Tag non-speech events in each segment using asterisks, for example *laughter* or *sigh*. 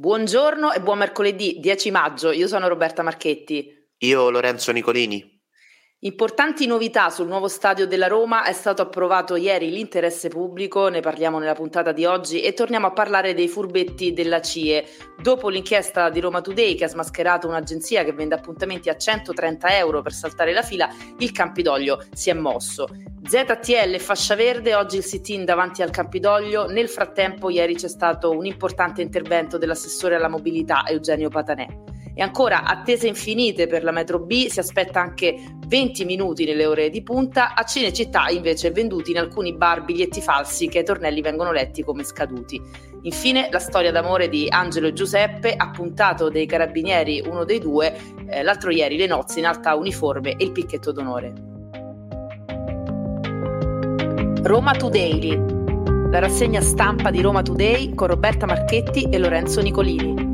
Buongiorno e buon mercoledì 10 maggio, io sono Roberta Marchetti. Io Lorenzo Nicolini. Importanti novità sul nuovo stadio della Roma, è stato approvato ieri l'interesse pubblico, ne parliamo nella puntata di oggi e torniamo a parlare dei furbetti della CIE. Dopo l'inchiesta di Roma Today che ha smascherato un'agenzia che vende appuntamenti a 130 euro per saltare la fila, il Campidoglio si è mosso. ZTL fascia verde, oggi il sit-in davanti al Campidoglio, nel frattempo ieri c'è stato un importante intervento dell'assessore alla mobilità Eugenio Patanè. E ancora attese infinite per la metro B, si aspetta anche 20 minuti nelle ore di punta, a Cinecittà invece venduti in alcuni bar biglietti falsi che ai tornelli vengono letti come scaduti. Infine la storia d'amore di Angelo e Giuseppe, appuntato dei carabinieri, uno dei due, eh, l'altro ieri le nozze in alta uniforme e il picchetto d'onore. Roma Today, la rassegna stampa di Roma Today con Roberta Marchetti e Lorenzo Nicolini.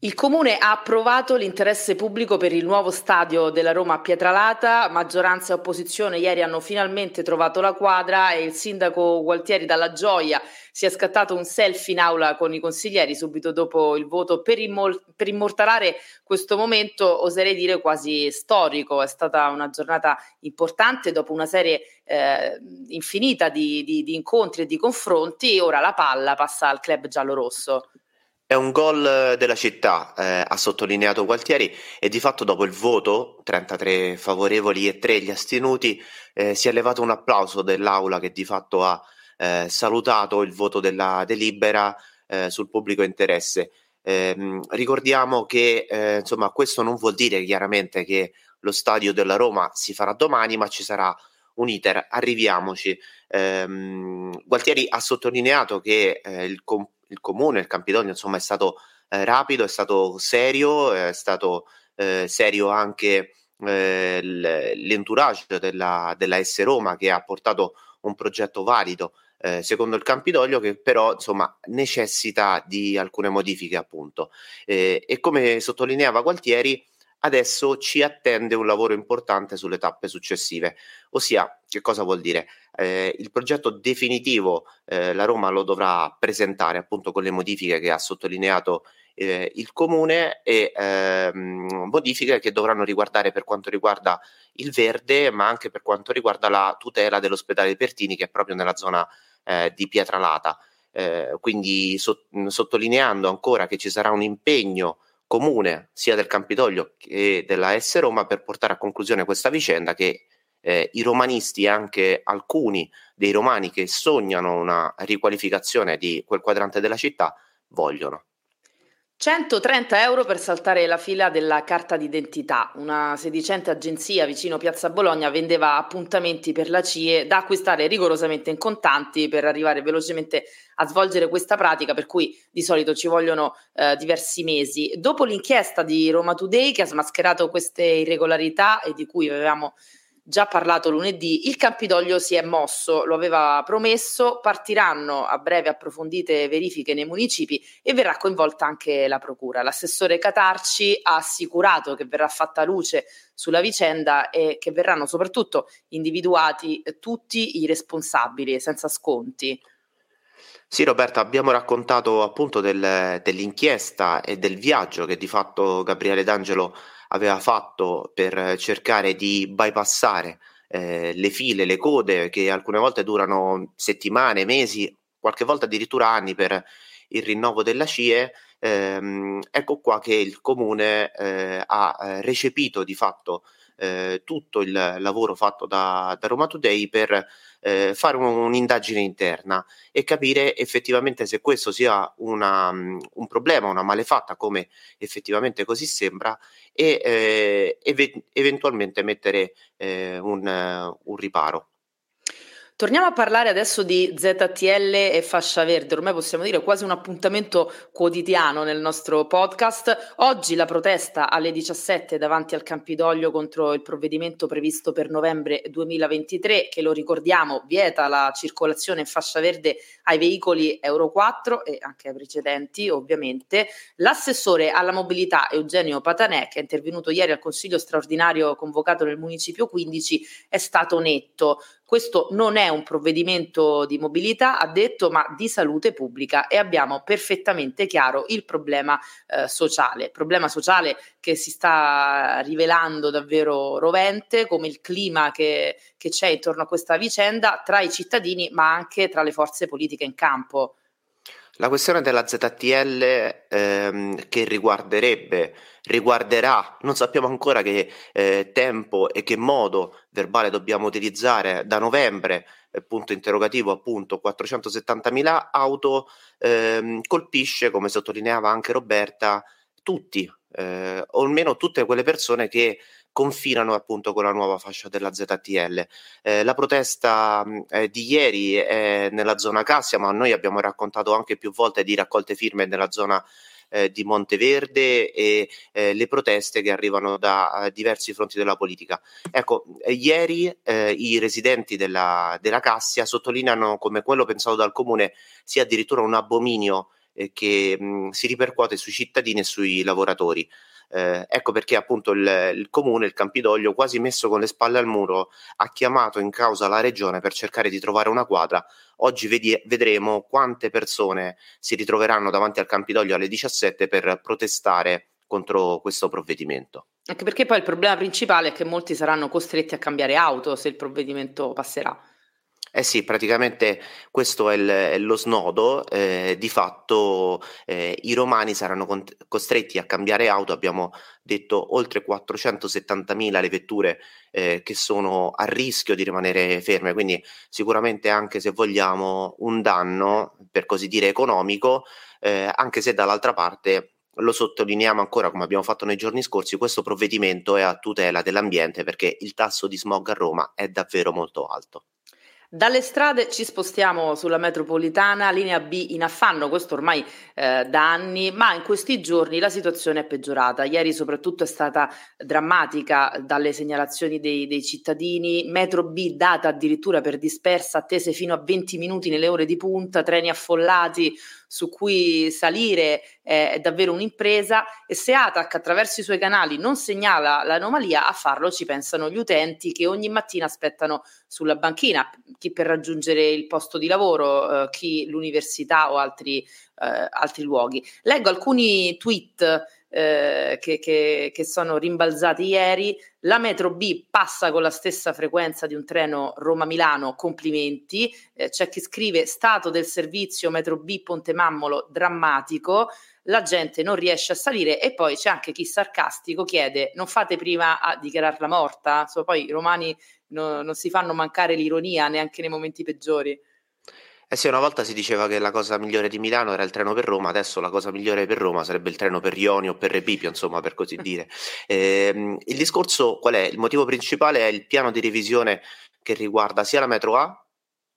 Il Comune ha approvato l'interesse pubblico per il nuovo stadio della Roma a Pietralata, maggioranza e opposizione ieri hanno finalmente trovato la quadra e il sindaco Gualtieri dalla gioia si è scattato un selfie in aula con i consiglieri subito dopo il voto per, immol- per immortalare questo momento, oserei dire quasi storico. È stata una giornata importante dopo una serie eh, infinita di, di, di incontri e di confronti, ora la palla passa al club giallo-rosso. È un gol della città, eh, ha sottolineato Gualtieri, e di fatto dopo il voto, 33 favorevoli e 3 gli astenuti, eh, si è levato un applauso dell'Aula che di fatto ha eh, salutato il voto della delibera eh, sul pubblico interesse. Ehm, ricordiamo che eh, insomma, questo non vuol dire chiaramente che lo stadio della Roma si farà domani, ma ci sarà un iter. Arriviamoci. Ehm, Gualtieri ha sottolineato che eh, il comp- il comune, il Campidoglio, insomma, è stato eh, rapido, è stato serio, è stato eh, serio anche eh, l'entourage della, della S Roma che ha portato un progetto valido eh, secondo il Campidoglio che però insomma necessita di alcune modifiche appunto eh, e come sottolineava Gualtieri adesso ci attende un lavoro importante sulle tappe successive. Ossia, che cosa vuol dire? Eh, il progetto definitivo eh, la Roma lo dovrà presentare appunto con le modifiche che ha sottolineato eh, il comune e ehm, modifiche che dovranno riguardare per quanto riguarda il verde, ma anche per quanto riguarda la tutela dell'ospedale Pertini che è proprio nella zona eh, di Pietralata. Eh, quindi so- sottolineando ancora che ci sarà un impegno comune sia del Campidoglio che della S Roma per portare a conclusione questa vicenda che eh, i romanisti e anche alcuni dei romani che sognano una riqualificazione di quel quadrante della città vogliono. 130 euro per saltare la fila della carta d'identità. Una sedicente agenzia vicino Piazza Bologna vendeva appuntamenti per la CIE da acquistare rigorosamente in contanti per arrivare velocemente a svolgere questa pratica, per cui di solito ci vogliono eh, diversi mesi. Dopo l'inchiesta di Roma Today che ha smascherato queste irregolarità e di cui avevamo già parlato lunedì, il Campidoglio si è mosso, lo aveva promesso, partiranno a breve approfondite verifiche nei municipi e verrà coinvolta anche la Procura. L'assessore Catarci ha assicurato che verrà fatta luce sulla vicenda e che verranno soprattutto individuati tutti i responsabili senza sconti. Sì, Roberta, abbiamo raccontato appunto del, dell'inchiesta e del viaggio che di fatto Gabriele D'Angelo aveva fatto per cercare di bypassare eh, le file, le code che alcune volte durano settimane, mesi, qualche volta addirittura anni per il rinnovo della CIE, ehm, ecco qua che il comune eh, ha eh, recepito di fatto eh, tutto il lavoro fatto da, da Roma Today per eh, fare un, un'indagine interna e capire effettivamente se questo sia una, un problema, una malefatta, come effettivamente così sembra, e eh, ev- eventualmente mettere eh, un, un riparo. Torniamo a parlare adesso di ZTL e fascia verde, ormai possiamo dire quasi un appuntamento quotidiano nel nostro podcast. Oggi la protesta alle 17 davanti al Campidoglio contro il provvedimento previsto per novembre 2023 che lo ricordiamo vieta la circolazione in fascia verde ai veicoli Euro 4 e anche ai precedenti ovviamente. L'assessore alla mobilità Eugenio Patanè che è intervenuto ieri al Consiglio straordinario convocato nel Municipio 15 è stato netto questo non è un provvedimento di mobilità, ha detto, ma di salute pubblica e abbiamo perfettamente chiaro il problema eh, sociale, problema sociale che si sta rivelando davvero rovente, come il clima che, che c'è intorno a questa vicenda tra i cittadini, ma anche tra le forze politiche in campo. La questione della ZTL ehm, che riguarderebbe, riguarderà, non sappiamo ancora che eh, tempo e che modo verbale dobbiamo utilizzare da novembre, eh, punto interrogativo appunto 470.000 auto, ehm, colpisce, come sottolineava anche Roberta, tutti, eh, o almeno tutte quelle persone che confinano appunto con la nuova fascia della ZTL. Eh, la protesta eh, di ieri è nella zona Cassia, ma noi abbiamo raccontato anche più volte di raccolte firme nella zona eh, di Monteverde e eh, le proteste che arrivano da eh, diversi fronti della politica. Ecco, eh, ieri i residenti della, della Cassia sottolineano come quello pensato dal comune sia addirittura un abominio che mh, si ripercuote sui cittadini e sui lavoratori. Eh, ecco perché appunto il, il, comune, il Campidoglio, quasi messo con le spalle al muro, ha chiamato in causa la regione per cercare di trovare una quadra. Oggi vedi, vedremo quante persone si ritroveranno davanti al Campidoglio alle 17 per protestare contro questo provvedimento. Anche perché poi il problema principale è che molti saranno costretti a cambiare auto se il provvedimento passerà. Eh sì, praticamente questo è, il, è lo snodo, eh, di fatto eh, i romani saranno con- costretti a cambiare auto, abbiamo detto oltre 470.000 le vetture eh, che sono a rischio di rimanere ferme, quindi sicuramente anche se vogliamo un danno, per così dire, economico, eh, anche se dall'altra parte lo sottolineiamo ancora come abbiamo fatto nei giorni scorsi, questo provvedimento è a tutela dell'ambiente perché il tasso di smog a Roma è davvero molto alto. Dalle strade ci spostiamo sulla metropolitana, linea B in affanno, questo ormai eh, da anni, ma in questi giorni la situazione è peggiorata. Ieri soprattutto è stata drammatica dalle segnalazioni dei, dei cittadini, metro B data addirittura per dispersa, attese fino a 20 minuti nelle ore di punta, treni affollati, su cui salire è, è davvero un'impresa e se ATAC attraverso i suoi canali non segnala l'anomalia, a farlo ci pensano gli utenti che ogni mattina aspettano sulla banchina, chi per raggiungere il posto di lavoro, eh, chi l'università o altri, eh, altri luoghi. Leggo alcuni tweet eh, che, che, che, sono rimbalzati ieri. La metro B passa con la stessa frequenza di un treno Roma-Milano, complimenti. Eh, c'è chi scrive stato del servizio metro B Ponte Mammolo drammatico. La gente non riesce a salire e poi c'è anche chi sarcastico chiede non fate prima a dichiararla morta? So, poi i romani no, non si fanno mancare l'ironia neanche nei momenti peggiori. Eh sì, una volta si diceva che la cosa migliore di Milano era il treno per Roma, adesso la cosa migliore per Roma sarebbe il treno per Ioni o per Repipio, insomma, per così *laughs* dire. Eh, il discorso qual è? Il motivo principale è il piano di revisione che riguarda sia la metro A,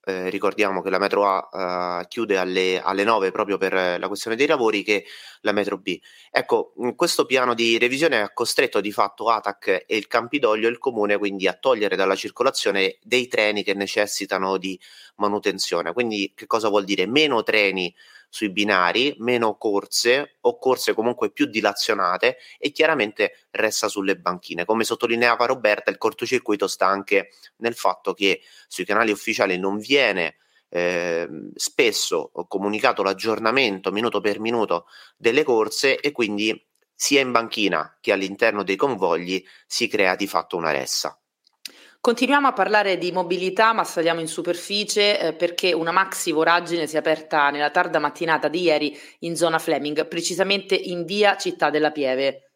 eh, ricordiamo che la metro A uh, chiude alle, alle 9 proprio per la questione dei lavori che la metro B. Ecco, questo piano di revisione ha costretto di fatto ATAC e il Campidoglio e il comune quindi a togliere dalla circolazione dei treni che necessitano di manutenzione. Quindi che cosa vuol dire? Meno treni sui binari, meno corse o corse comunque più dilazionate e chiaramente resta sulle banchine. Come sottolineava Roberta, il cortocircuito sta anche nel fatto che sui canali ufficiali non viene eh, spesso comunicato l'aggiornamento minuto per minuto delle corse e quindi sia in banchina che all'interno dei convogli si crea di fatto una ressa. Continuiamo a parlare di mobilità, ma saliamo in superficie eh, perché una maxi voragine si è aperta nella tarda mattinata di ieri in zona Fleming, precisamente in via Città della Pieve.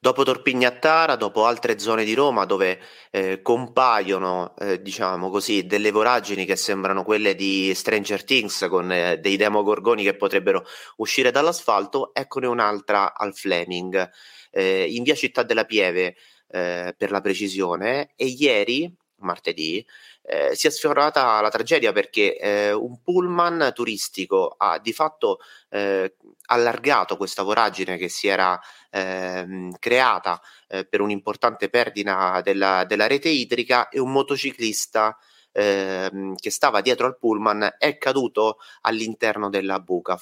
Dopo Torpignattara, dopo altre zone di Roma dove eh, compaiono, eh, diciamo così, delle voragini che sembrano quelle di Stranger Things con eh, dei demogorgoni che potrebbero uscire dall'asfalto, eccone un'altra al Fleming, eh, in via Città della Pieve eh, per la precisione, e ieri, martedì, eh, si è sfiorata la tragedia perché eh, un pullman turistico ha di fatto eh, allargato questa voragine che si era ehm, creata eh, per un'importante perdita della, della, rete idrica e un motociclista ehm, che stava dietro al pullman è caduto all'interno della buca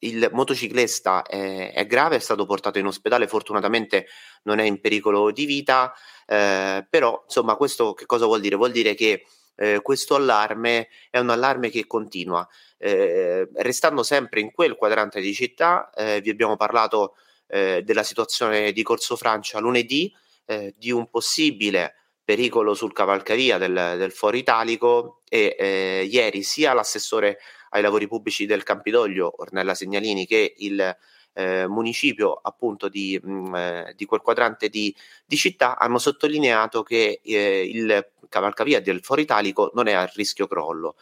il motociclista è, è, grave, è stato portato in ospedale, fortunatamente non è in pericolo di vita, eh, però insomma questo che cosa vuol dire? Vuol dire che eh, questo allarme è un allarme che continua. Eh, restando sempre in quel quadrante di città, eh, vi abbiamo parlato eh, della situazione di Corso Francia lunedì, eh, di un possibile pericolo sul cavalcavia del, del Foro Italico e ieri sia l'assessore ai lavori pubblici del Campidoglio, Ornella Segnalini, che il eh, municipio appunto di, mh, mm, eh, di, quel quadrante di, di, città hanno sottolineato che eh, il cavalcavia del Foro Italico non è a rischio crollo.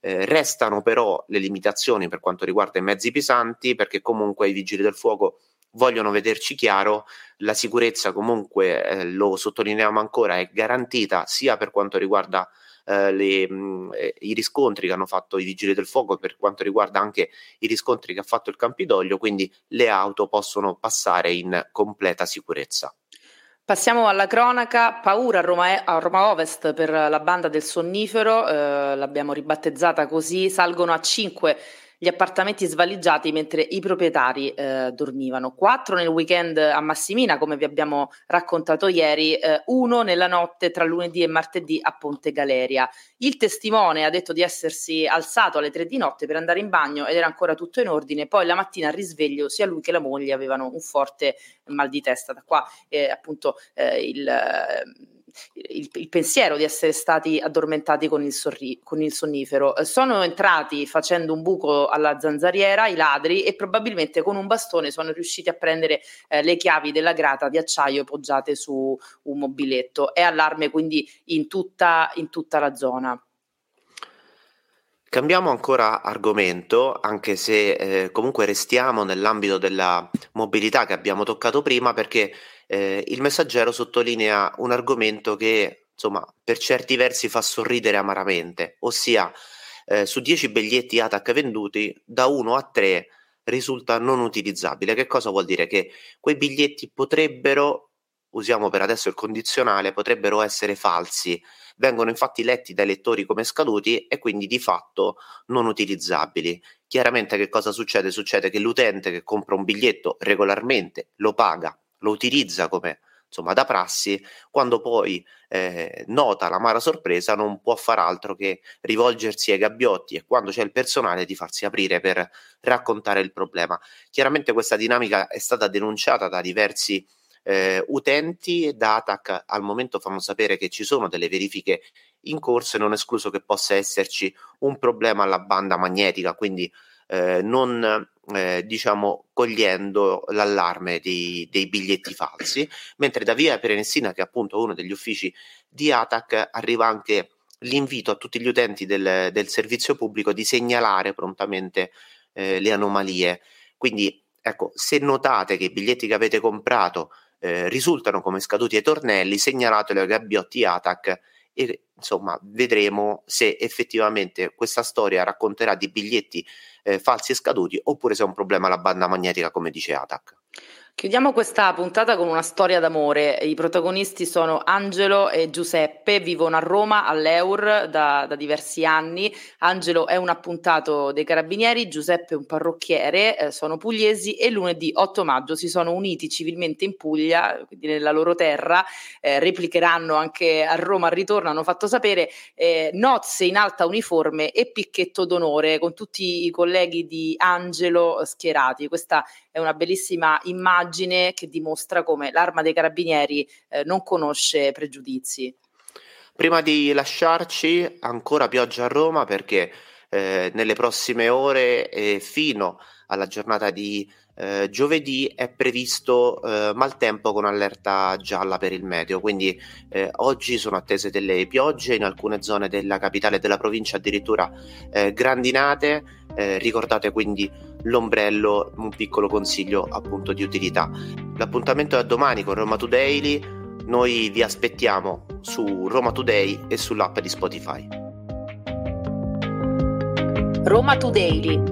Eh, restano però le limitazioni per quanto riguarda i mezzi pesanti perché comunque i vigili del fuoco vogliono vederci chiaro, la sicurezza comunque, eh, lo sottolineiamo ancora, è garantita sia per quanto riguarda eh, le, mh, mm, eh, i riscontri che hanno fatto i vigili del fuoco, per quanto riguarda anche i riscontri che ha fatto il Campidoglio, quindi le auto possono passare in completa sicurezza. Passiamo alla cronaca, paura a Roma, a Roma Ovest per la banda del sonnifero, eh, l'abbiamo ribattezzata così, salgono a 5 gli appartamenti svaligiati mentre i proprietari eh, dormivano. Quattro nel weekend a Massimina, come vi abbiamo raccontato ieri, eh, uno nella notte tra lunedì e martedì a Ponte Galeria. Il testimone ha detto di essersi alzato alle tre di notte per andare in bagno ed era ancora tutto in ordine. Poi la mattina al risveglio sia lui che la moglie avevano un forte mal di testa. Da qua eh, appunto eh, il il, il, pensiero di essere stati addormentati con il, sorri, con il sonnifero. Eh, sono entrati facendo un buco alla zanzariera i ladri e probabilmente con un bastone sono riusciti a prendere eh, le chiavi della grata di acciaio poggiate su un mobiletto. È allarme quindi in tutta, in tutta la zona. Cambiamo ancora argomento, anche se eh, comunque restiamo nell'ambito della mobilità che abbiamo toccato prima, perché eh, il messaggero sottolinea un argomento che insomma per certi versi fa sorridere amaramente, ossia eh, su 10 biglietti ATAC venduti da 1 a 3 risulta non utilizzabile. Che cosa vuol dire? Che quei biglietti potrebbero, usiamo per adesso il condizionale, potrebbero essere falsi, vengono infatti letti dai lettori come scaduti e quindi di fatto non utilizzabili. Chiaramente che cosa succede? Succede che l'utente che compra un biglietto regolarmente lo paga lo utilizza come insomma da prassi, quando poi eh, nota l'amara sorpresa non può far altro che rivolgersi ai gabbiotti e quando c'è il personale di farsi aprire per raccontare il problema. Chiaramente questa dinamica è stata denunciata da diversi eh, utenti da ATAC al momento fanno sapere che ci sono delle verifiche in corso e non è escluso che possa esserci un problema alla banda magnetica, quindi eh, non eh, diciamo cogliendo l'allarme dei, dei, biglietti falsi, mentre da via Perenessina, che è appunto uno degli uffici di ATAC, arriva anche l'invito a tutti gli utenti del, del servizio pubblico di segnalare prontamente eh, le anomalie. Quindi, ecco, se notate che i biglietti che avete comprato eh, risultano come scaduti ai tornelli, segnalatelo ai gabbiotti ATAC e insomma vedremo se effettivamente questa storia racconterà di biglietti eh, falsi e scaduti oppure se è un problema la banda magnetica come dice Atac. Chiudiamo questa puntata con una storia d'amore. I protagonisti sono Angelo e Giuseppe, vivono a Roma all'Eur da, da diversi anni. Angelo è un appuntato dei carabinieri, Giuseppe è un parrocchiere, eh, sono pugliesi e lunedì 8 maggio si sono uniti civilmente in Puglia, quindi nella loro terra, eh, replicheranno anche a Roma al ritorno, hanno fatto sapere eh, nozze in alta uniforme e picchetto d'onore con tutti i colleghi di Angelo schierati. Questa è una bellissima immagine che dimostra come l'arma dei carabinieri eh, non conosce pregiudizi. Prima di lasciarci, ancora pioggia a Roma perché eh, nelle prossime ore e fino alla giornata di eh, giovedì è previsto eh, maltempo con allerta gialla per il meteo, quindi eh, oggi sono attese delle piogge in alcune zone della capitale e della provincia, addirittura eh, grandinate. Eh, ricordate quindi l'ombrello, un piccolo consiglio appunto di utilità. L'appuntamento è a domani con Roma Today. Noi vi aspettiamo su Roma Today e sull'app di Spotify. Roma Today